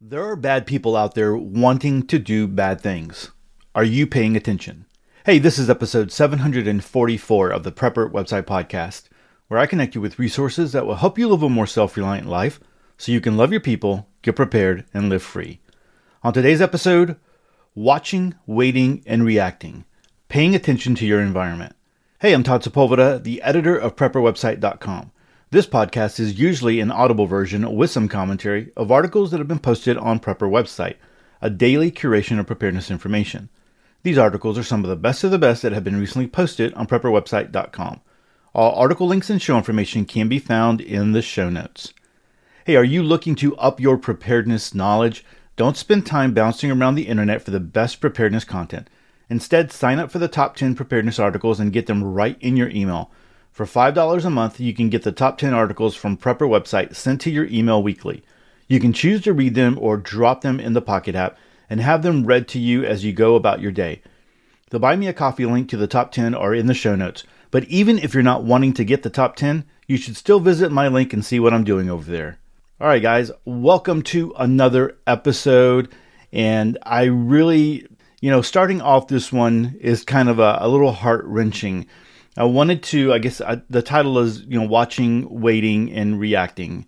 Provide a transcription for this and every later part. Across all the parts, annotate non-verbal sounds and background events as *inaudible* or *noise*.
There are bad people out there wanting to do bad things. Are you paying attention? Hey, this is episode 744 of the Prepper Website Podcast, where I connect you with resources that will help you live a more self reliant life so you can love your people, get prepared, and live free. On today's episode, watching, waiting, and reacting, paying attention to your environment. Hey, I'm Todd Sepulveda, the editor of PrepperWebsite.com. This podcast is usually an audible version with some commentary of articles that have been posted on Prepper website, a daily curation of preparedness information. These articles are some of the best of the best that have been recently posted on prepperwebsite.com. All article links and show information can be found in the show notes. Hey, are you looking to up your preparedness knowledge? Don't spend time bouncing around the internet for the best preparedness content. Instead, sign up for the top 10 preparedness articles and get them right in your email. For $5 a month, you can get the top 10 articles from Prepper website sent to your email weekly. You can choose to read them or drop them in the Pocket app and have them read to you as you go about your day. The Buy Me a Coffee link to the top 10 are in the show notes. But even if you're not wanting to get the top 10, you should still visit my link and see what I'm doing over there. All right, guys, welcome to another episode. And I really, you know, starting off this one is kind of a, a little heart wrenching I wanted to, I guess I, the title is, you know, watching, waiting, and reacting.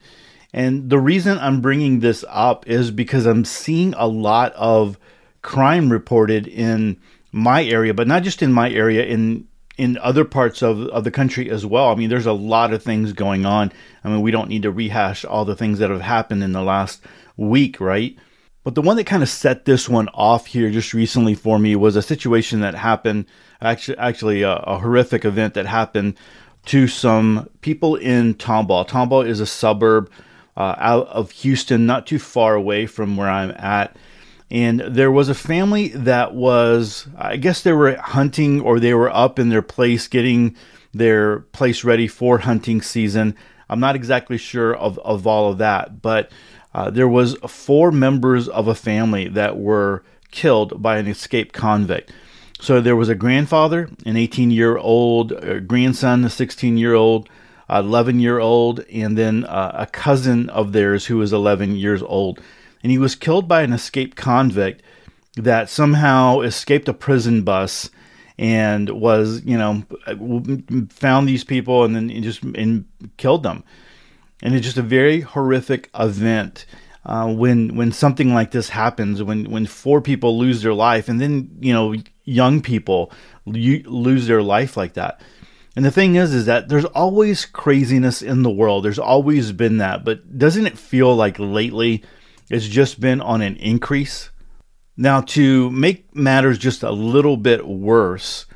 And the reason I'm bringing this up is because I'm seeing a lot of crime reported in my area, but not just in my area, in in other parts of, of the country as well. I mean, there's a lot of things going on. I mean, we don't need to rehash all the things that have happened in the last week, right? But the one that kind of set this one off here just recently for me was a situation that happened, actually, actually a, a horrific event that happened to some people in Tomball. Tomball is a suburb uh, out of Houston, not too far away from where I'm at. And there was a family that was, I guess they were hunting or they were up in their place getting their place ready for hunting season. I'm not exactly sure of, of all of that, but uh, there was four members of a family that were killed by an escaped convict. So there was a grandfather, an 18 year old grandson, a 16 year old, 11 year old, and then uh, a cousin of theirs who was 11 years old. And he was killed by an escaped convict that somehow escaped a prison bus and was, you know, found these people and then just and killed them and it's just a very horrific event uh, when when something like this happens when when four people lose their life and then you know young people lose their life like that. And the thing is is that there's always craziness in the world. There's always been that. But doesn't it feel like lately it's just been on an increase? Now to make matters just a little bit worse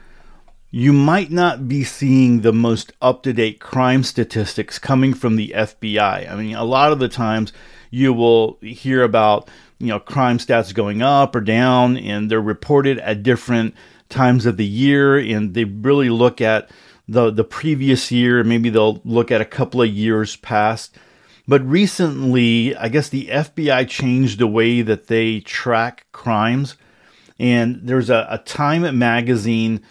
you might not be seeing the most up to date crime statistics coming from the FBI. I mean, a lot of the times you will hear about, you know, crime stats going up or down, and they're reported at different times of the year, and they really look at the, the previous year. Maybe they'll look at a couple of years past. But recently, I guess the FBI changed the way that they track crimes. And there's a, a Time magazine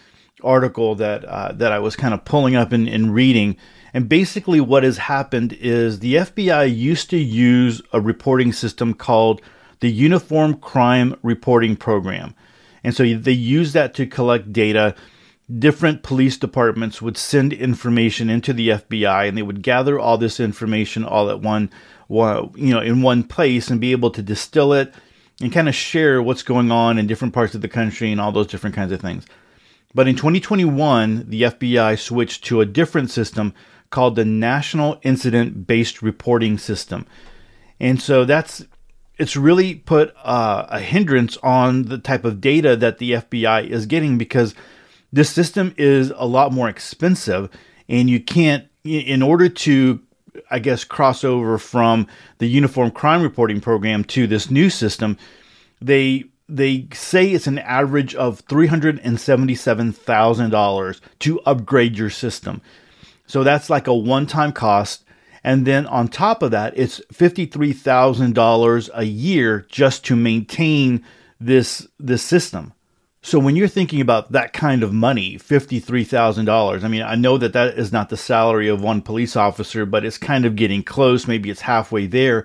article that uh, that I was kind of pulling up and, and reading. And basically, what has happened is the FBI used to use a reporting system called the Uniform Crime Reporting Program. And so they use that to collect data. Different police departments would send information into the FBI and they would gather all this information all at one, you know, in one place and be able to distill it and kind of share what's going on in different parts of the country and all those different kinds of things. But in 2021, the FBI switched to a different system called the National Incident Based Reporting System. And so that's it's really put uh, a hindrance on the type of data that the FBI is getting because this system is a lot more expensive and you can't in order to I guess cross over from the uniform crime reporting program to this new system they they say it's an average of $377,000 to upgrade your system. So that's like a one time cost. And then on top of that, it's $53,000 a year just to maintain this, this system. So when you're thinking about that kind of money, $53,000, I mean, I know that that is not the salary of one police officer, but it's kind of getting close. Maybe it's halfway there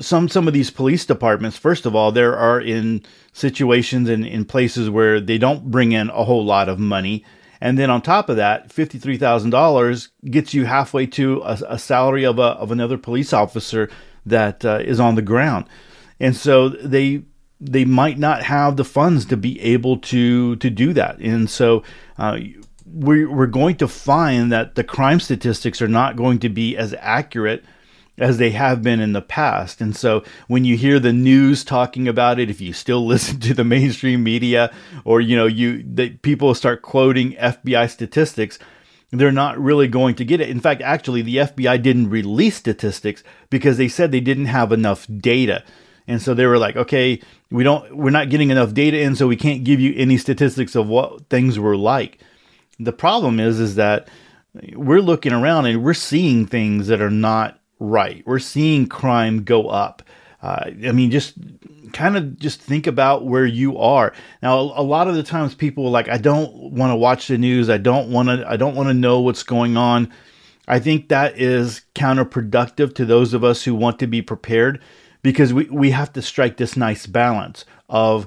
some some of these police departments, first of all, there are in situations and in places where they don't bring in a whole lot of money. And then on top of that, $53,000 gets you halfway to a, a, salary of, a, of another police officer that uh, is on the ground. And so they they might not have the funds to be able to to do that. And so uh, we're, we're going to find that the crime statistics are not going to be as accurate as they have been in the past. And so when you hear the news talking about it, if you still *laughs* listen to the mainstream media or you know you the, people start quoting FBI statistics, they're not really going to get it. In fact, actually the FBI didn't release statistics because they said they didn't have enough data. And so they were like, okay, we don't we're not getting enough data in so we can't give you any statistics of what things were like. The problem is is that we're looking around and we're seeing things that are not right. We're seeing crime go up. Uh, I mean, just kind of just think about where you are now. A lot of the times, people like, "I don't want to watch the news. I don't want to. I don't want to know what's going on." I think that is counterproductive to those of us who want to be prepared, because we we have to strike this nice balance of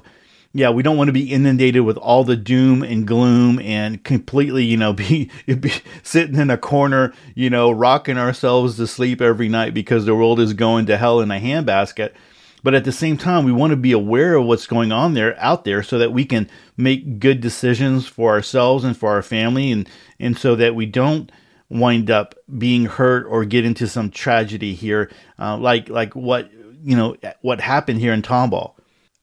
yeah, we don't want to be inundated with all the doom and gloom and completely, you know, *laughs* be, be sitting in a corner, you know, rocking ourselves to sleep every night because the world is going to hell in a handbasket. But at the same time, we want to be aware of what's going on there out there so that we can make good decisions for ourselves and for our family and and so that we don't wind up being hurt or get into some tragedy here, uh, like like what you know what happened here in Tomball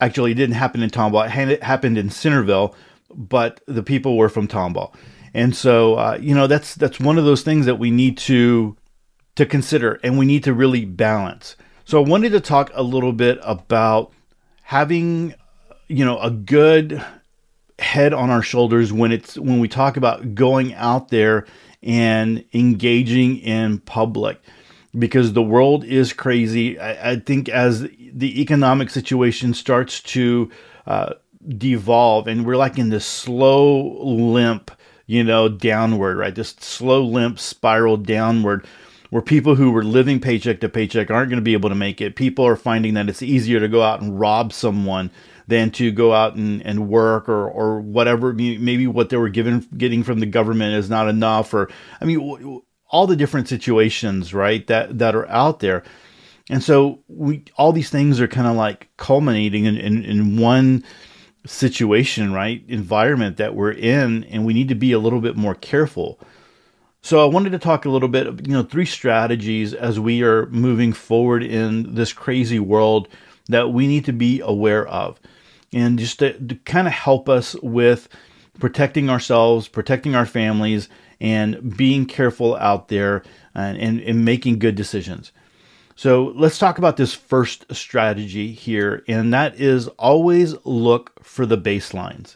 Actually, it didn't happen in Tomball. It happened in Centerville, but the people were from Tomball. And so, uh, you know, that's that's one of those things that we need to to consider, and we need to really balance. So, I wanted to talk a little bit about having, you know, a good head on our shoulders when it's when we talk about going out there and engaging in public because the world is crazy. I, I think as the economic situation starts to uh, devolve, and we're like in this slow limp, you know, downward, right? This slow limp spiral downward where people who were living paycheck to paycheck aren't going to be able to make it. People are finding that it's easier to go out and rob someone than to go out and, and work or, or whatever. Maybe what they were given getting from the government is not enough. Or I mean, all the different situations, right, that, that are out there. And so we all these things are kind of like culminating in, in, in one situation, right? Environment that we're in, and we need to be a little bit more careful. So I wanted to talk a little bit, you know, three strategies as we are moving forward in this crazy world that we need to be aware of. And just to, to kind of help us with protecting ourselves, protecting our families, and being careful out there and, and, and making good decisions. So let's talk about this first strategy here, and that is always look for the baselines.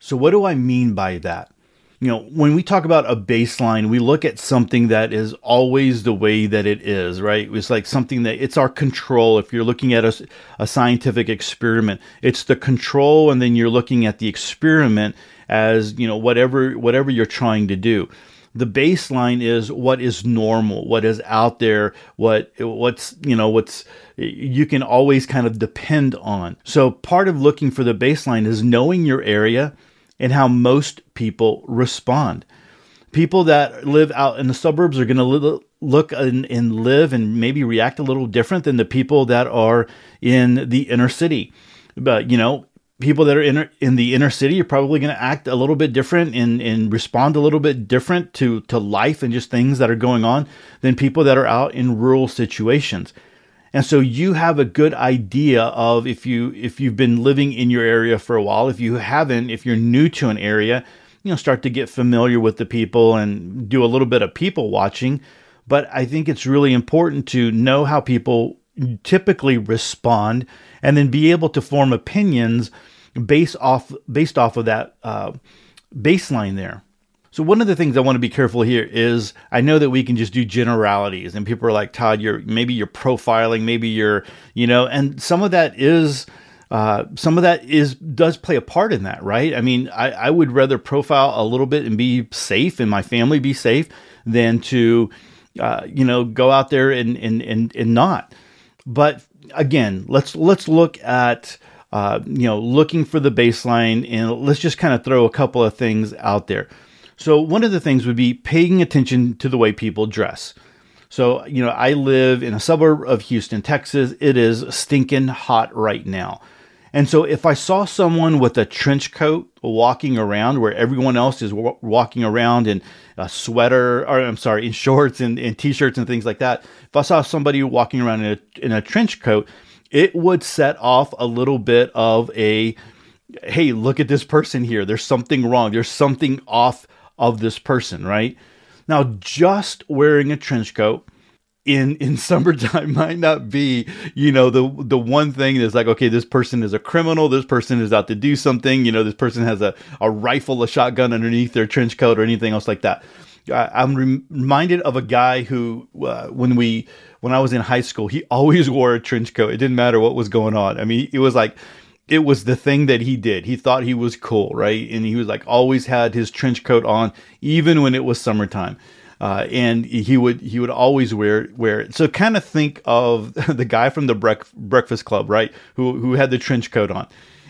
So, what do I mean by that? You know, when we talk about a baseline, we look at something that is always the way that it is, right? It's like something that it's our control. If you're looking at a, a scientific experiment, it's the control, and then you're looking at the experiment as you know whatever whatever you're trying to do. The baseline is what is normal what is out there what what's you know what's you can always kind of depend on. So part of looking for the baseline is knowing your area and how most people respond. People that live out in the suburbs are going to look and, and live and maybe react a little different than the people that are in the inner city. But you know people that are in in the inner city are probably going to act a little bit different and, and respond a little bit different to to life and just things that are going on than people that are out in rural situations. And so you have a good idea of if you if you've been living in your area for a while, if you haven't, if you're new to an area, you know, start to get familiar with the people and do a little bit of people watching. But I think it's really important to know how people typically respond and then be able to form opinions based off based off of that uh, baseline there. So one of the things I want to be careful here is I know that we can just do generalities and people are like Todd you're maybe you're profiling maybe you're you know and some of that is uh, some of that is does play a part in that right I mean I, I would rather profile a little bit and be safe and my family be safe than to uh, you know go out there and and and, and not but again, let's let's look at uh, you know looking for the baseline, and let's just kind of throw a couple of things out there. So one of the things would be paying attention to the way people dress. So, you know, I live in a suburb of Houston, Texas. It is stinking hot right now. And so if I saw someone with a trench coat walking around where everyone else is w- walking around in a sweater, or I'm sorry, in shorts and, and t-shirts and things like that, if I saw somebody walking around in a, in a trench coat, it would set off a little bit of a, hey, look at this person here. There's something wrong. There's something off of this person, right? Now, just wearing a trench coat in in summertime *laughs* might not be you know the the one thing that's like okay this person is a criminal this person is out to do something you know this person has a, a rifle a shotgun underneath their trench coat or anything else like that I, am reminded of a guy who uh, when we when I was in high school he *laughs* always wore a trench coat it didn't matter what was going on I mean it was like it was the thing that he did. He thought he was cool, right? And he was like always had his trench coat on, even when it was summertime. Uh, and he would he would always wear wear it. So kind of think of *laughs* the guy from the brec- Breakfast Club, right? Who who had the trench coat on.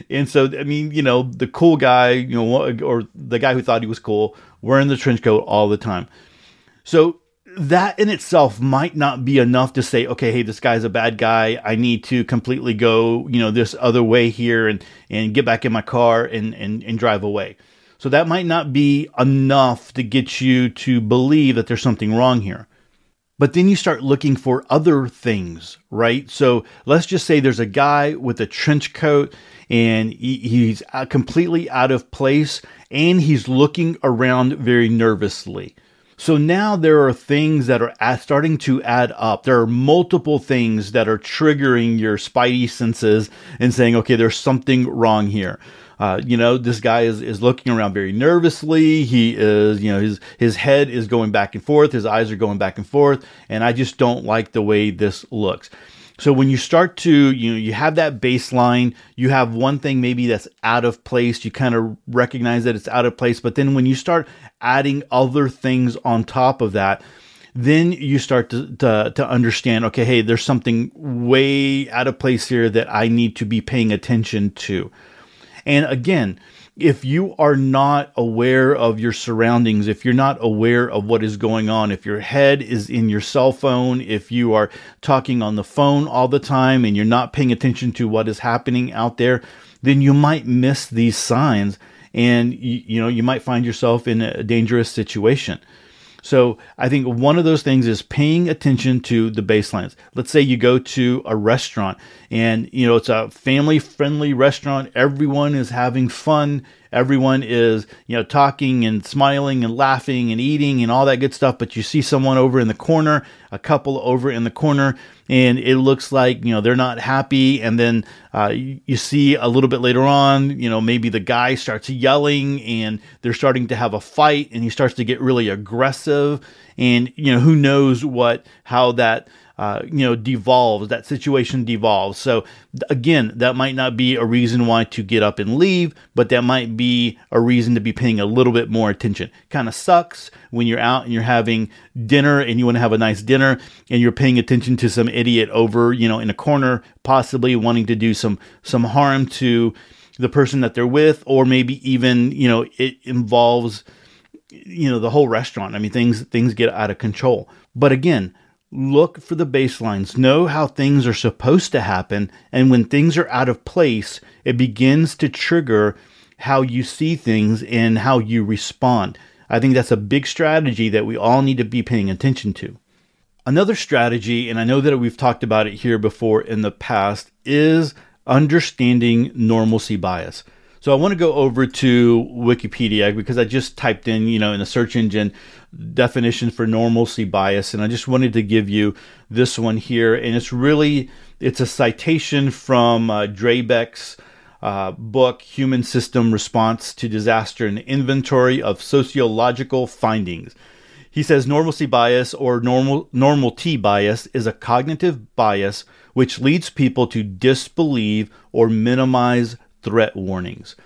And so I mean, you know, the cool guy, you know, or the guy who thought he was cool, wearing the trench coat all the time. So that in itself might not be enough to say, okay, hey, this guy's a bad guy. I need to completely go, you know, this other way here and, and get back in my car and, and, and drive away. So that might not be enough to get you to believe that there's something wrong here. But then you start looking for other things, right? So let's just say there's a guy with a trench coat and he's completely out of place and he's looking around very nervously. So now there are things that are starting to add up. There are multiple things that are triggering your spidey senses and saying, okay, there's something wrong here. Uh, you know, this guy is, is looking around very nervously. He is, you know, his, his head is going back and forth. His eyes are going back and forth. And I just don't like the way this looks. So when you start to, you know, you have that baseline, you have one thing maybe that's out of place, you kind of recognize that it's out of place, but then when you start adding other things on top of that, then you start to, to, to understand, okay, hey, there's something way out of place here that I need to be paying attention to. And again, if you are not aware of your surroundings, if you're not aware of what is going on, if your head is in your cell phone, if you are talking on the phone all the time and you're not paying attention to what is happening out there, then you might miss these signs and you, you know you might find yourself in a dangerous situation. So I think one of those things is paying attention to the baselines. Let's say you go to a restaurant and you know it's a family friendly restaurant. Everyone is having fun. Everyone is, you know, talking and smiling and laughing and eating and all that good stuff. But you see someone over in the corner, a couple over in the corner, and it looks like, you know, they're not happy. And then uh, you, you see a little bit later on, you know, maybe the guy starts yelling and they're starting to have a fight and he starts to get really aggressive. And, you know, who knows what, how that, uh, you know, devolves, that situation devolves. So again, that might not be a reason why to get up and leave, but that might be a reason to be paying a little bit more attention. Kind of sucks when you're out and you're having dinner and you want to have a nice dinner and you're paying attention to some idiot over, you know, in a corner, possibly wanting to do some some harm to the person that they're with, or maybe even, you know, it involves you know the whole restaurant. I mean, things things get out of control. But again, Look for the baselines. Know how things are supposed to happen. And when things are out of place, it begins to trigger how you see things and how you respond. I think that's a big strategy that we all need to be paying attention to. Another strategy, and I know that we've talked about it here before in the past, is understanding normalcy bias. So I want to go over to Wikipedia because I just typed in, you know, in the search engine definition for normalcy bias, and I just wanted to give you this one here, and it's really it's a citation from uh, Drabek's uh, book Human System Response to Disaster: An Inventory of Sociological Findings. He says normalcy bias or normal normality bias is a cognitive bias which leads people to disbelieve or minimize threat warnings.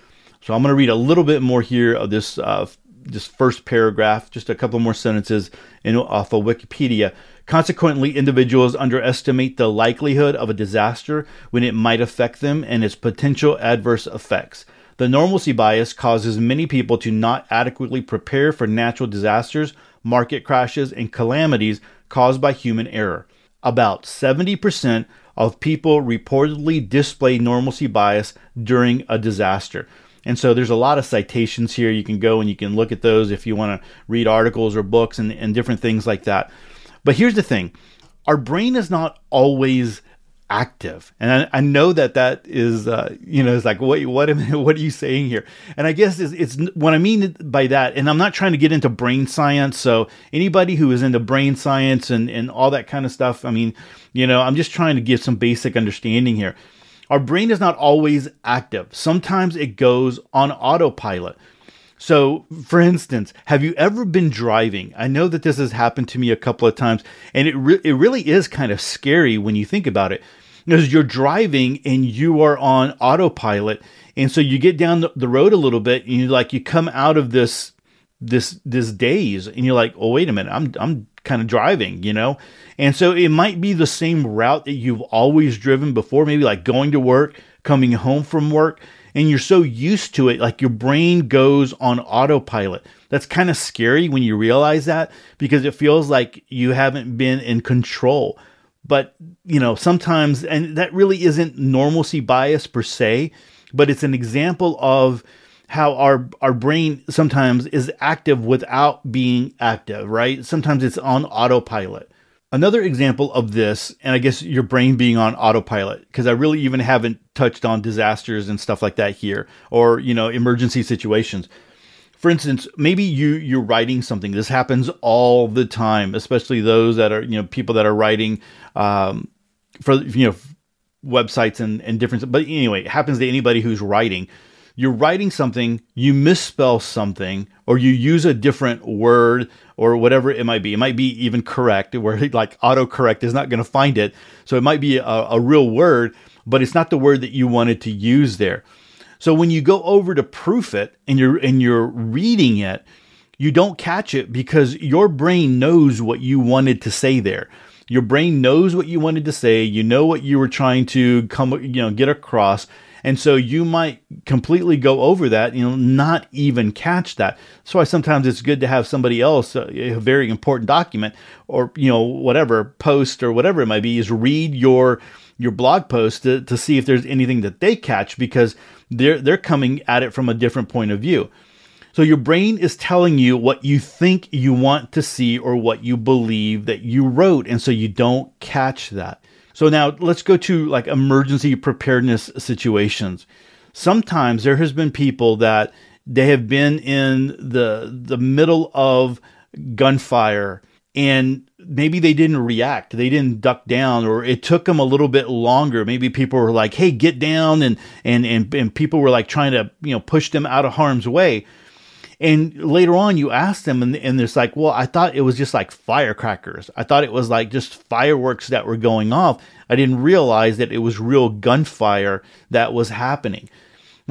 So I'm going to read a little bit more here of this uh, just first paragraph, just a couple more sentences in, off of Wikipedia. Consequently, individuals underestimate the likelihood of a disaster when it might affect them and its potential adverse effects. The normalcy bias causes many people to not adequately prepare for natural disasters, market crashes, and calamities caused by human error. About 70% of people reportedly display normalcy bias during a disaster. And so there's a lot of citations here. You can go and you can look at those if you want to read articles or books and, and different things like that. But here's the thing our brain is not always active. And I, I know that that is, uh, you know, it's like, what, what, am, *laughs* what are you saying here? And I guess it's, it's what I mean by that. And I'm not trying to get into brain science. So anybody who is into brain science and, and all that kind of stuff, I mean, you know, I'm just trying to give some basic understanding here. Our brain is not always active. Sometimes it goes on autopilot. So, for instance, have you ever been driving? I know that this has happened to me a couple of times, and it re- it really is kind of scary when you think about it, because you're driving and you are on autopilot, and so you get down the road a little bit, and you like you come out of this this this daze, and you're like, oh wait a minute, I'm I'm kind of driving, you know, and so it might be the same route that you've always driven before, maybe like going to work, coming home from work and you're so used to it, like your brain goes on autopilot. That's kind of scary when you realize that because it feels like you haven't been in control. But, you know, sometimes, and that really isn't normalcy bias per se, but it's an example of how our our brain sometimes is active without being active, right? Sometimes it's on autopilot. Another example of this, and I guess your brain being on autopilot, because I really even haven't touched on disasters and stuff like that here, or you know, emergency situations. For instance, maybe you you're writing something. This happens all the time, especially those that are you know people that are writing um, for you know websites and and different. But anyway, it happens to anybody who's writing you're writing something, you misspell something, or you use a different word or whatever it might be. It might be even correct, where *laughs* like autocorrect is not going to find it. So it might be a, a real word, but it's not the word that you wanted to use there. So when you go over to proof it and you're and you're reading it, you don't catch it because your brain knows what you wanted to say there. Your brain knows what you wanted to say. You know what you were trying to come, you know, get across and so you might completely go over that, you know, not even catch that. That's why sometimes it's good to have somebody else, uh, a very important document or, you know, whatever post or whatever it might be, is read your your blog post to, to see if there's anything that they catch because they're they're coming at it from a different point of view. So your brain is telling you what you think you want to see or what you believe that you wrote. And so you don't catch that. So now let's go to like emergency preparedness situations. Sometimes there has been people that they have been in the the middle of gunfire and maybe they didn't react they didn't duck down or it took them a little bit longer maybe people were like hey get down and and and, and people were like trying to you know push them out of harm's way and later on, you ask them, and, and it's like, well, I thought it was just like firecrackers. I thought it was like just fireworks that were going off. I didn't realize that it was real gunfire that was happening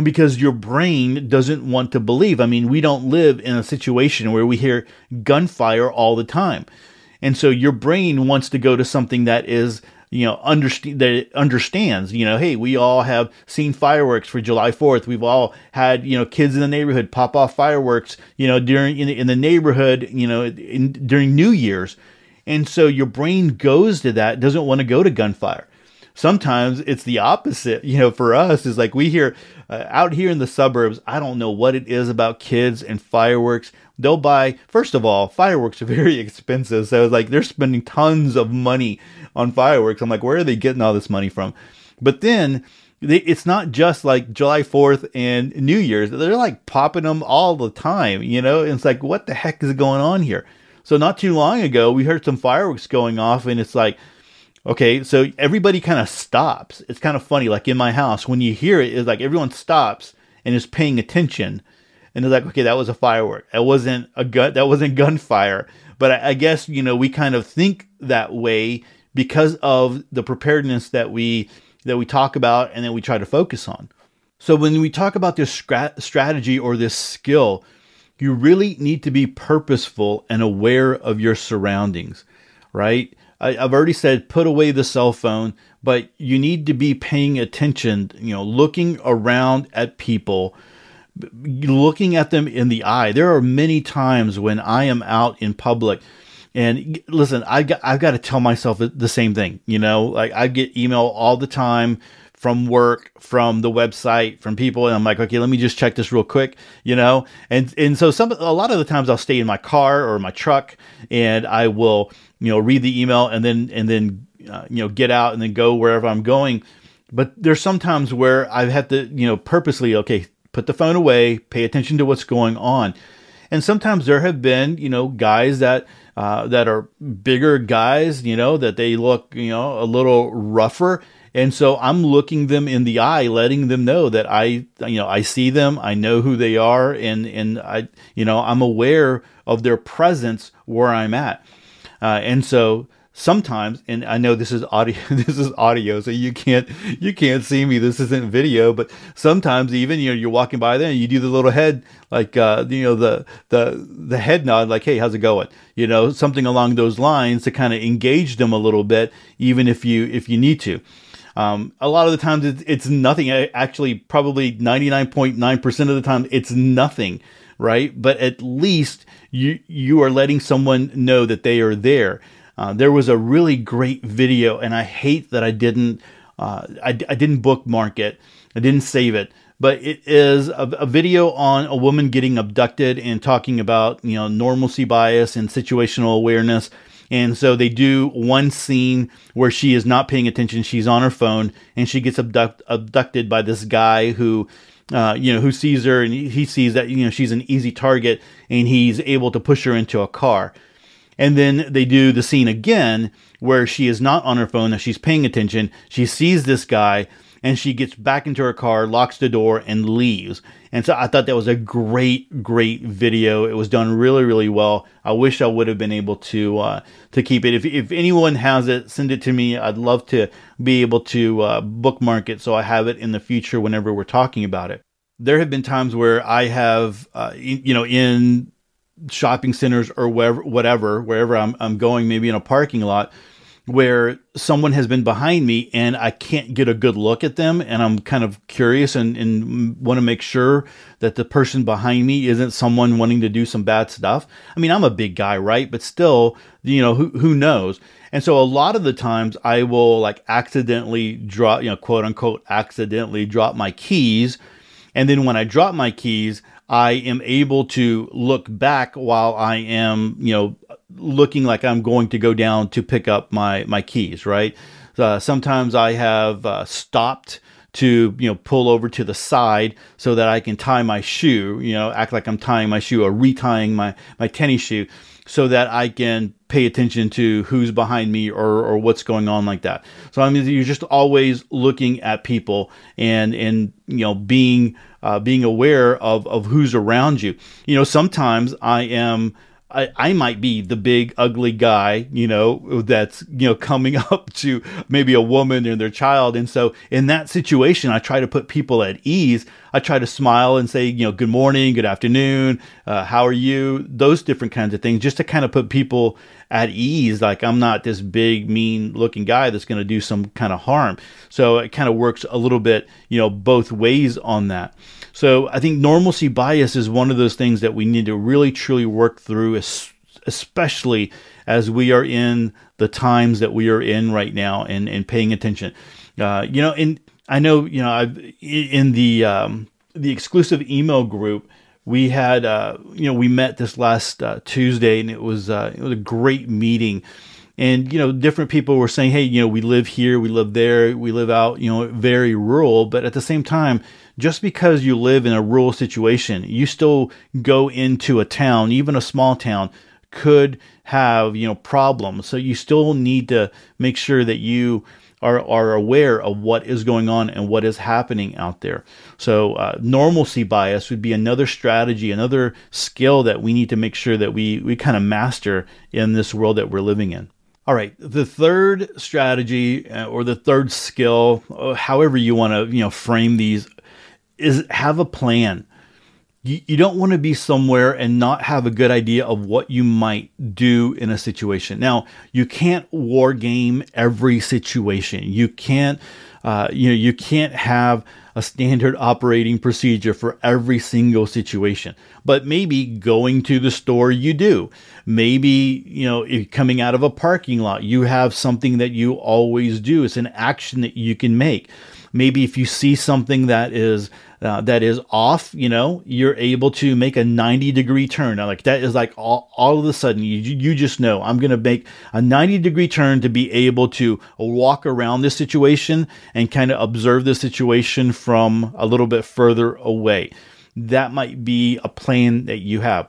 because your brain doesn't want to believe. I mean, we don't live in a situation where we hear gunfire all the time. And so your brain wants to go to something that is you know understand that understands you know hey we all have seen fireworks for july 4th we've all had you know kids in the neighborhood pop off fireworks you know during in, in the neighborhood you know in, during new year's. And so your brain goes to that doesn't want to go to gunfire sometimes it's the opposite you know for us is like we hear uh, out here in the suburbs i don't know what it is about kids and fireworks they'll buy first of all fireworks are *laughs* very expensive so it's like they're spending tons of money on fireworks. I'm like, where are they getting all this money from? But then it's not just like July 4th and New Year's. They're like popping them all the time, you know? It's like, what the heck is going on here? So not too long ago, we heard some fireworks going off, and it's like, okay, so everybody kind of stops. It's kind of funny. Like in my house, when you hear it, it's like everyone stops and is paying attention. And it's like, okay, that was a firework. That wasn't a gun. That wasn't *laughs* gunfire. But I, I guess you know we kind of think that way because of the preparedness that we that we talk about and that we try to focus on. So when we talk about this strategy or this skill, you really need to be purposeful and aware of your surroundings, right? I, have already said put away the cell phone, but you need to be paying attention, you know, looking around at people, looking at them in the eye. There are many times when I am out in public and listen, I got, I've got to tell myself the same thing. You know, like I get email all the time from work, from the website, from people, and I'm like, okay, let me just check this real quick, you know. And and so some a lot of the times I'll stay in my car or my truck, and I will you know read the email and then and then uh, you know get out and then go wherever I'm going. But there's sometimes where I've had to you know purposely okay put the phone away, pay attention to what's going on, and sometimes there have been you know guys that uh, that are bigger guys, you know, that they look, you know, a little rougher. And so I'm looking them in the eye, letting them know that I, you know, I see them, I know who they are, and and I, you know, I'm aware of their presence where I'm at. Uh, and so sometimes and i know this is audio *laughs* this is audio so you can't you can't see me this isn't video but sometimes even you know you're walking by there and you do the little head like uh you know the the the head nod like hey how's it going you know something along those lines to kind of engage them a little bit even if you if you need to um, a lot of the times it's, it's nothing actually probably 99.9% of the time it's nothing right but at least you you are letting someone know that they are there uh, there was a really great video, and I hate that I didn't uh, I, I didn't bookmark it. I didn't save it, but it is a, a, video on a woman getting abducted and talking about you know normalcy bias and situational awareness. And so they do one scene where she is not paying attention. She's on her phone and she gets abduct, abducted by this guy who, uh, you know, who sees her and he sees that, you know, she's an easy target and he's able to push her into a car. And then they do the scene again where she is not on her phone, that she's paying attention. She sees this guy and she gets back into her car, locks the door, and leaves. And so I thought that was a great, great video. It was done really, really well. I wish I would have been able to uh, to keep it. If, if anyone has it, send it to me. I'd love to be able to uh, bookmark it so I have it in the future whenever we're talking about it. There have been times where I have, uh, you know, in shopping centers or wherever, whatever, wherever I'm, I'm going, maybe in a parking lot, where someone has been behind me and I can't get a good look at them. And I'm kind of curious and, and want to make sure that the person behind me isn't someone wanting to do some bad stuff. I mean, I'm a big guy, right? But still, you know, who, who knows? And so a lot of the times I will like accidentally drop, you know, quote unquote, accidentally drop my keys. And then when I drop my keys, I am able to look back while I am, you know, looking like I'm going to go down to pick up my my keys. Right. Uh, sometimes I have uh, stopped to you know pull over to the side so that I can tie my shoe. You know, act like I'm tying my shoe or retying my my tennis shoe so that I can pay attention to who's behind me or, or what's going on like that. So I mean, you're just always looking at people and and you know being uh, being aware of of who's around you. You know, sometimes I am I, I might be the big ugly guy, you know, that's, you know, coming *laughs* up to maybe a woman and their child. And so in that situation, I try to put people at ease. I try to smile and say, you know, good morning, good afternoon, uh, how are you? Those different kinds of things just to kind of put people at ease. Like I'm not this big, mean looking guy that's going to do some kind of harm. So it kind of works a little bit, you know, both ways on that. So I think normalcy bias is one of those things that we need to really truly work through, especially as we are in the times that we are in right now and, and paying attention. Uh, you know, and I know, you know, I've in the, um, the exclusive email group, we had, uh, you know, we met this last uh, Tuesday and it was, uh, it was a great meeting and you know different people were saying hey you know we live here we live there we live out you know very rural but at the same time just because you live in a rural situation, you still go into a town, even a small town could have, you know, problems. So you still need to make sure that you are, are aware of what is going on and what is happening out there. So uh, normalcy bias would be another strategy, another skill that we need to make sure that we, we kind of master in this world that we're living in. All right, the third strategy uh, or the third skill, uh, however you want to, you know, frame these is have a plan. you, you don't want to be somewhere and not have a good idea of what you might do in a situation. Now, you can't war game every situation. You can't, uh, you know, you can't have a standard operating procedure for every single situation. But maybe going to the store, you do. Maybe, you know, coming out of a parking lot, you have something that you always do. It's an action that you can make. Maybe if you see something that is uh, that is off, you know, you're able to make a 90 degree turn. Now, like that is like all, all of a sudden you, you just know I'm going to make a 90 degree turn to be able to walk around this situation and kind of observe the situation from a little bit further away. That might be a plan that you have.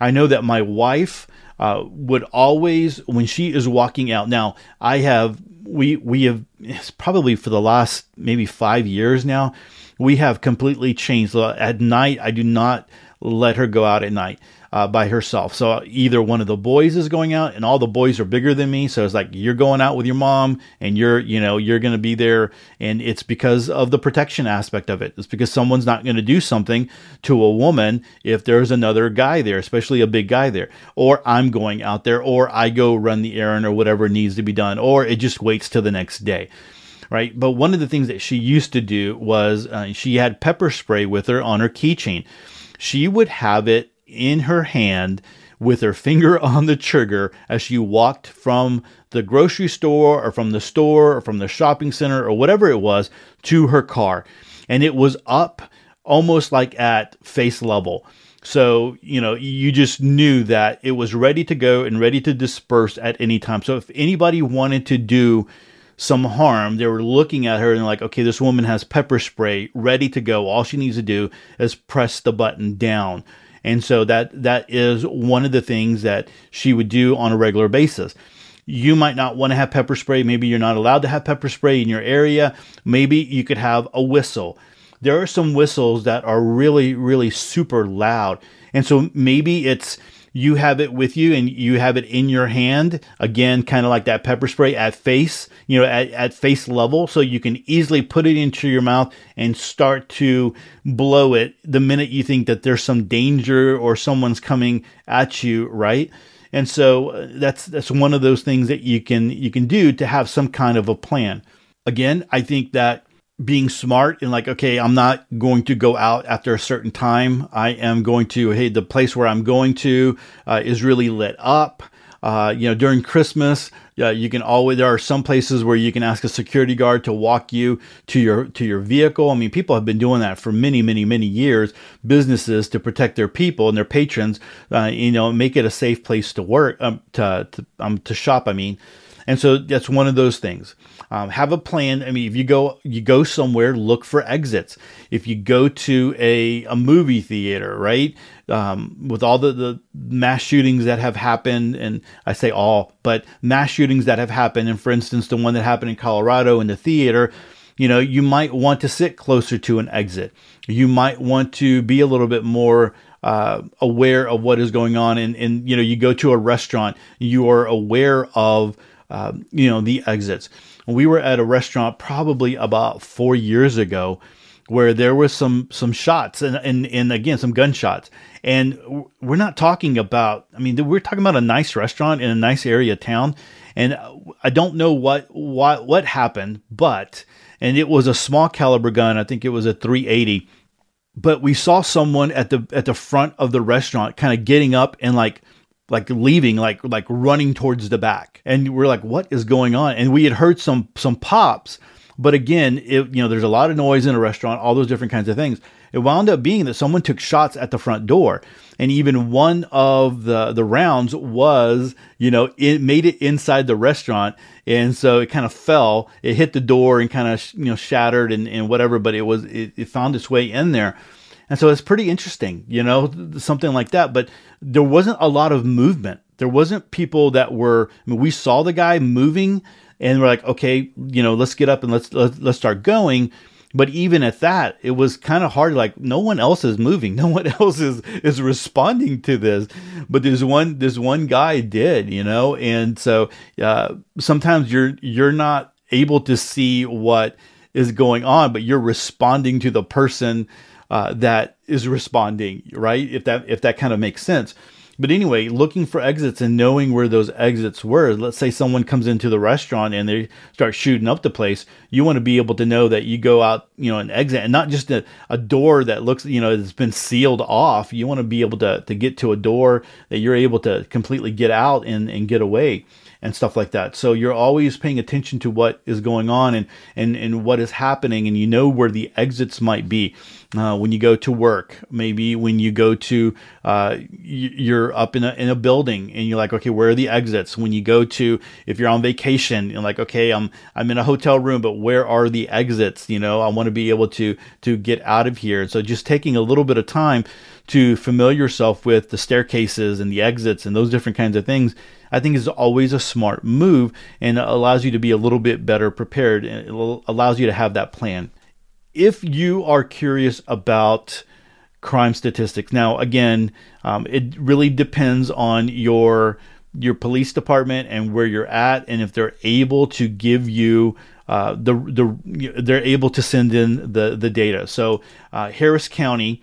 I know that my wife uh, would always, when she is walking out, now I have, we, we have, it's probably for the last maybe five years now, we have completely changed. At night, I do not let her go out at night uh, by herself. So either one of the boys is going out, and all the boys are bigger than me. So it's like you're going out with your mom, and you're you know you're going to be there, and it's because of the protection aspect of it. It's because someone's not going to do something to a woman if there's another guy there, especially a big guy there, or I'm going out there, or I go run the errand or whatever needs to be done, or it just waits till the next day right? But one of the things that she used to do was uh, she had pepper spray with her on her keychain. She would have it in her hand with her finger *laughs* on the trigger as she walked from the grocery store or from the store or from the shopping center or whatever it was to her car. And it was up almost like at face level. So, you know, you just knew that it was ready to go and ready to disperse at any time. So, if anybody wanted to do some harm. They were looking at her and like, okay, this woman has pepper spray ready to go. All she needs to do is press the button down. And so that that is one of the things that she would do on a regular basis. You might not want to have pepper spray. Maybe you're not allowed to have pepper spray in your area. Maybe you could have a whistle. There are some whistles that are really, really super loud. And so maybe it's you have it with you and you have it in your hand. Again kind of like that pepper spray at face you know at, at face level. So you can easily put it into your mouth and start to blow it the minute you think that there's some danger or someone's coming at you right? And so uh, that's that's one of those things that you can you can do to have some kind of a plan. Again i think that being smart and like, okay, I'm not going to go out after a certain time. I am going to, hey, the place where I'm going to uh, is really lit up. Uh, you know, during Christmas, uh, you can always there are some places where you can ask a security guard to walk you to your to your vehicle. I mean, people have been doing that for many, many, many years. Businesses to protect their people and their patrons, uh, you know, make it a safe place to work, um, to to, um, to shop. I mean, and so that's one of those things. Um, have a plan. I mean, if you go you go somewhere, look for exits. If you go to a, a movie theater, right, um, with all the, the mass shootings that have happened, and I say all, but mass shootings that have happened, and for instance, the one that happened in Colorado in the theater, you know, you might want to sit closer to an exit. You might want to be a little bit more uh, aware of what is going on. And, and, you know, you go to a restaurant, you are aware of uh, you know, the exits. We were at a restaurant probably about four years ago where there was some some shots and, and and again some gunshots. And we're not talking about i mean we're talking about a nice restaurant in a nice area town. And i don't know what what what happened but and it was a small caliber gun. I think it was a 380 but we saw someone at the at the front of the restaurant kind of getting up and like like leaving, like like running towards the back, and we're like, "What is going on?" And we had heard some some pops, but again, it, you know, there's a lot of noise in a restaurant, all those different kinds of things. It wound up being that someone took shots at the front door, and even one of the the rounds was, you know, it made it inside the restaurant, and so it kind of fell. It hit the door and kind of you know shattered and, and whatever, but it was it, it found its way in there. And so it's pretty interesting, you know, something like that. But there wasn't a lot of movement. There wasn't people that were, I mean, we saw the guy moving and we're like, okay, you know, let's get up and let's, let's, let's start going. But even at that, it was kind of hard. Like no one else is moving. *laughs* No one else is, is responding to this. But there's one, there's one guy did, you know? And so, uh, sometimes you're, you're not able to see what, is going on, but you're responding to the person uh, that is responding, right? If that if that kind of makes sense. But anyway, looking for exits and knowing where those exits were. Let's say someone comes into the restaurant and they start shooting up the place. You want to be able to know that you go out, you know, an exit and not just a, a door that looks, you know, it's been sealed off. You want to be able to, to get to a door that you're able to completely get out and, and get away and stuff like that. So you're always paying attention to what is going on and, and, and what is happening, and you know where the exits might be. Uh, when you go to work, maybe when you go to, uh, you're up in a, in a building and you're like, okay, where are the exits? When you go to, if you're on vacation, you're like, okay, I'm, I'm in a hotel room, but where are the exits? You know, I want to be able to, to get out of here. So just taking a little bit of time to familiar yourself with the staircases and the exits and those different kinds of things I think is always a smart move and allows you to be a little bit better prepared and it allows you to have that plan. If you are curious about crime statistics, now again, um, it really depends on your your police department and where you're at, and if they're able to give you uh, the the they're able to send in the the data. So uh, Harris County,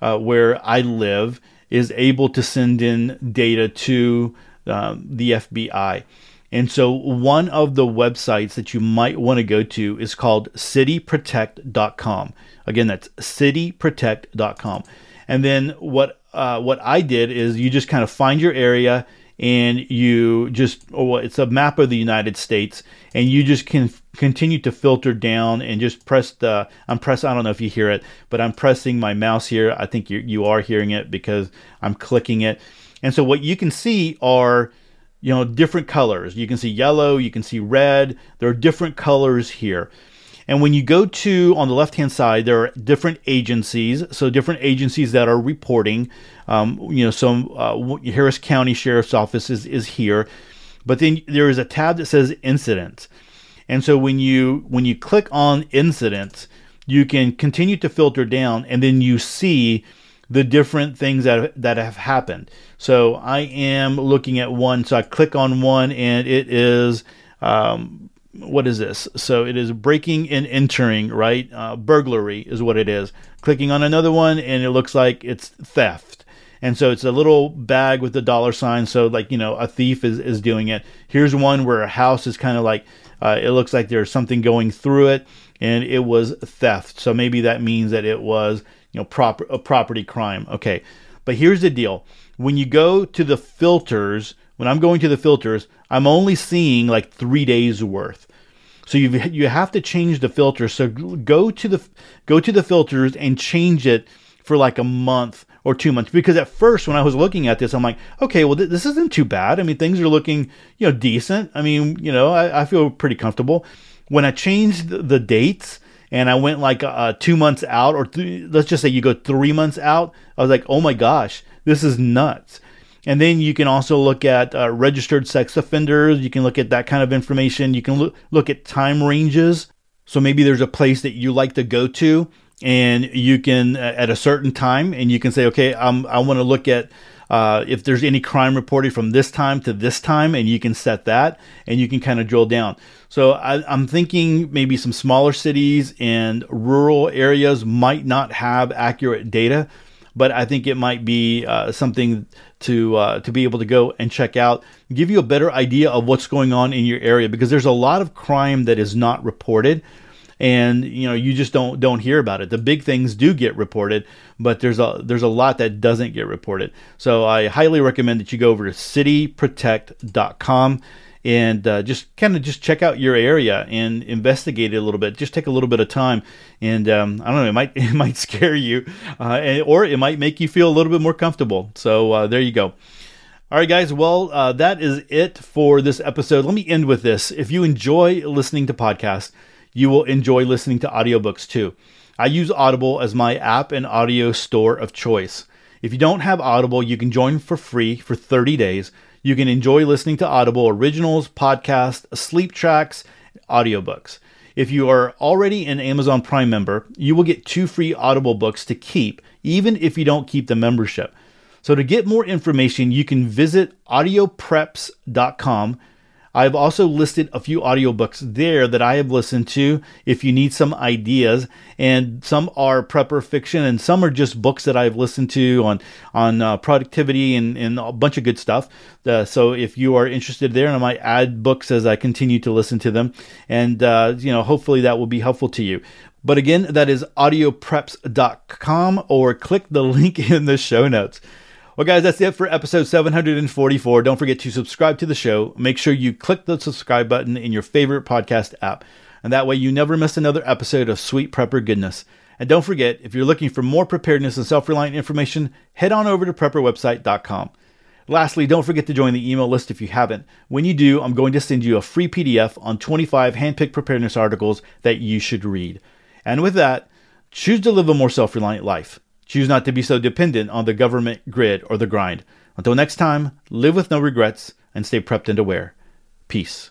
uh, where I live, is able to send in data to uh, the FBI. And so, one of the websites that you might want to go to is called cityprotect.com. Again, that's cityprotect.com. And then, what uh, what I did is you just kind of find your area and you just, oh, it's a map of the United States, and you just can continue to filter down and just press the. I'm press. I don't know if you hear it, but I'm pressing my mouse here. I think you you are hearing it because I'm clicking it and so what you can see are you know different colors. You can see yellow, you can see red. There are different colors here. And when you go to on the left hand side, there are different agencies. So different agencies that are reporting. Um, you know, some uh, Harris County Sheriff's Office is, is here, but then there is a tab that says incidents. And so when you when you click on incidents, you can continue to filter down, and then you see the different things that that have happened. So I am looking at one. So I click on one, and it is um, what is this? So it is breaking and entering, right? Uh, burglary is what it is. Clicking on another one, and it looks like it's theft. And so it's a little bag with the dollar sign. So like you know, a thief is is doing it. Here's one where a house is kind of like uh, it looks like there's something going through it, and it was theft. So maybe that means that it was you know, proper a property crime. Okay, but here's the deal: when you go to the filters, when I'm going to the filters, I'm only seeing like three days worth. So you you have to change the filter. So go to the go to the filters and change it for like a month or two months. Because at first, when I was looking at this, I'm like, okay, well th- this isn't too bad. I mean, things are looking you know decent. I mean, you know, I, I feel pretty comfortable. When I changed the dates and I went like uh, two months out, or th- let's just say you go three months out, I was like, oh my gosh, this is nuts. And then you can also look at uh, registered sex offenders. You can look at that kind of information. You can look look at time ranges. So maybe there's a place that you like to go to, and you can uh, at a certain time, and you can say, okay, I'm, I want to look at uh, if there's any crime reported from this time to this time, and you can set that and you can kind of drill down. So I, am thinking maybe some smaller cities and rural areas might not have accurate data, but I think it might be uh, something to uh, to be able to go and check out, give you a better idea of what's going on in your area because there's a lot of crime that is not reported and you know you just don't don't hear about it. The big things do get reported, but there's a there's a lot that doesn't get reported. So I highly recommend that you go over to cityprotect.com and uh, just kind of just check out your area and investigate it a little bit. Just take a little bit of time, and um, I don't know, it might *laughs* it might scare you, uh, and, or it might make you feel a little bit more comfortable. So uh, there you go. All right, guys. Well, uh, that is it for this episode. Let me end with this. If you enjoy listening to podcasts you will enjoy listening to audiobooks too. I use Audible as my app and audio store of choice. If you don't have Audible, you can join for free for 30 days. You can enjoy listening to Audible originals, podcasts, sleep tracks, audiobooks. If you are already an Amazon Prime member, you will get two free Audible books to keep, even if you don't keep the membership. So, to get more information, you can visit audiopreps.com I've also listed a few audiobooks there that I have listened to if you need some ideas. And some are prepper fiction and some are just books that I've listened to on, on uh, productivity and, and a bunch of good stuff. Uh, so if you are interested there, and I might add books as I continue to listen to them. And, uh, you know, hopefully that will be helpful to you. But again, that is audiopreps.com or click the *laughs* link in the show notes. Well, guys, that's it for episode 744. Don't forget to subscribe to the show. Make sure you click the subscribe button in your favorite podcast app. And that way you never miss another episode of Sweet Prepper Goodness. And don't forget, if you're looking for more preparedness and self reliant information, head on over to prepperwebsite.com. Lastly, don't forget to join the email list if you haven't. When you do, I'm going to send you a free PDF on 25 handpicked preparedness articles that you should read. And with that, choose to live a more self reliant life. Choose not to be so dependent on the government grid or the grind. Until next time, live with no regrets and stay prepped and aware. Peace.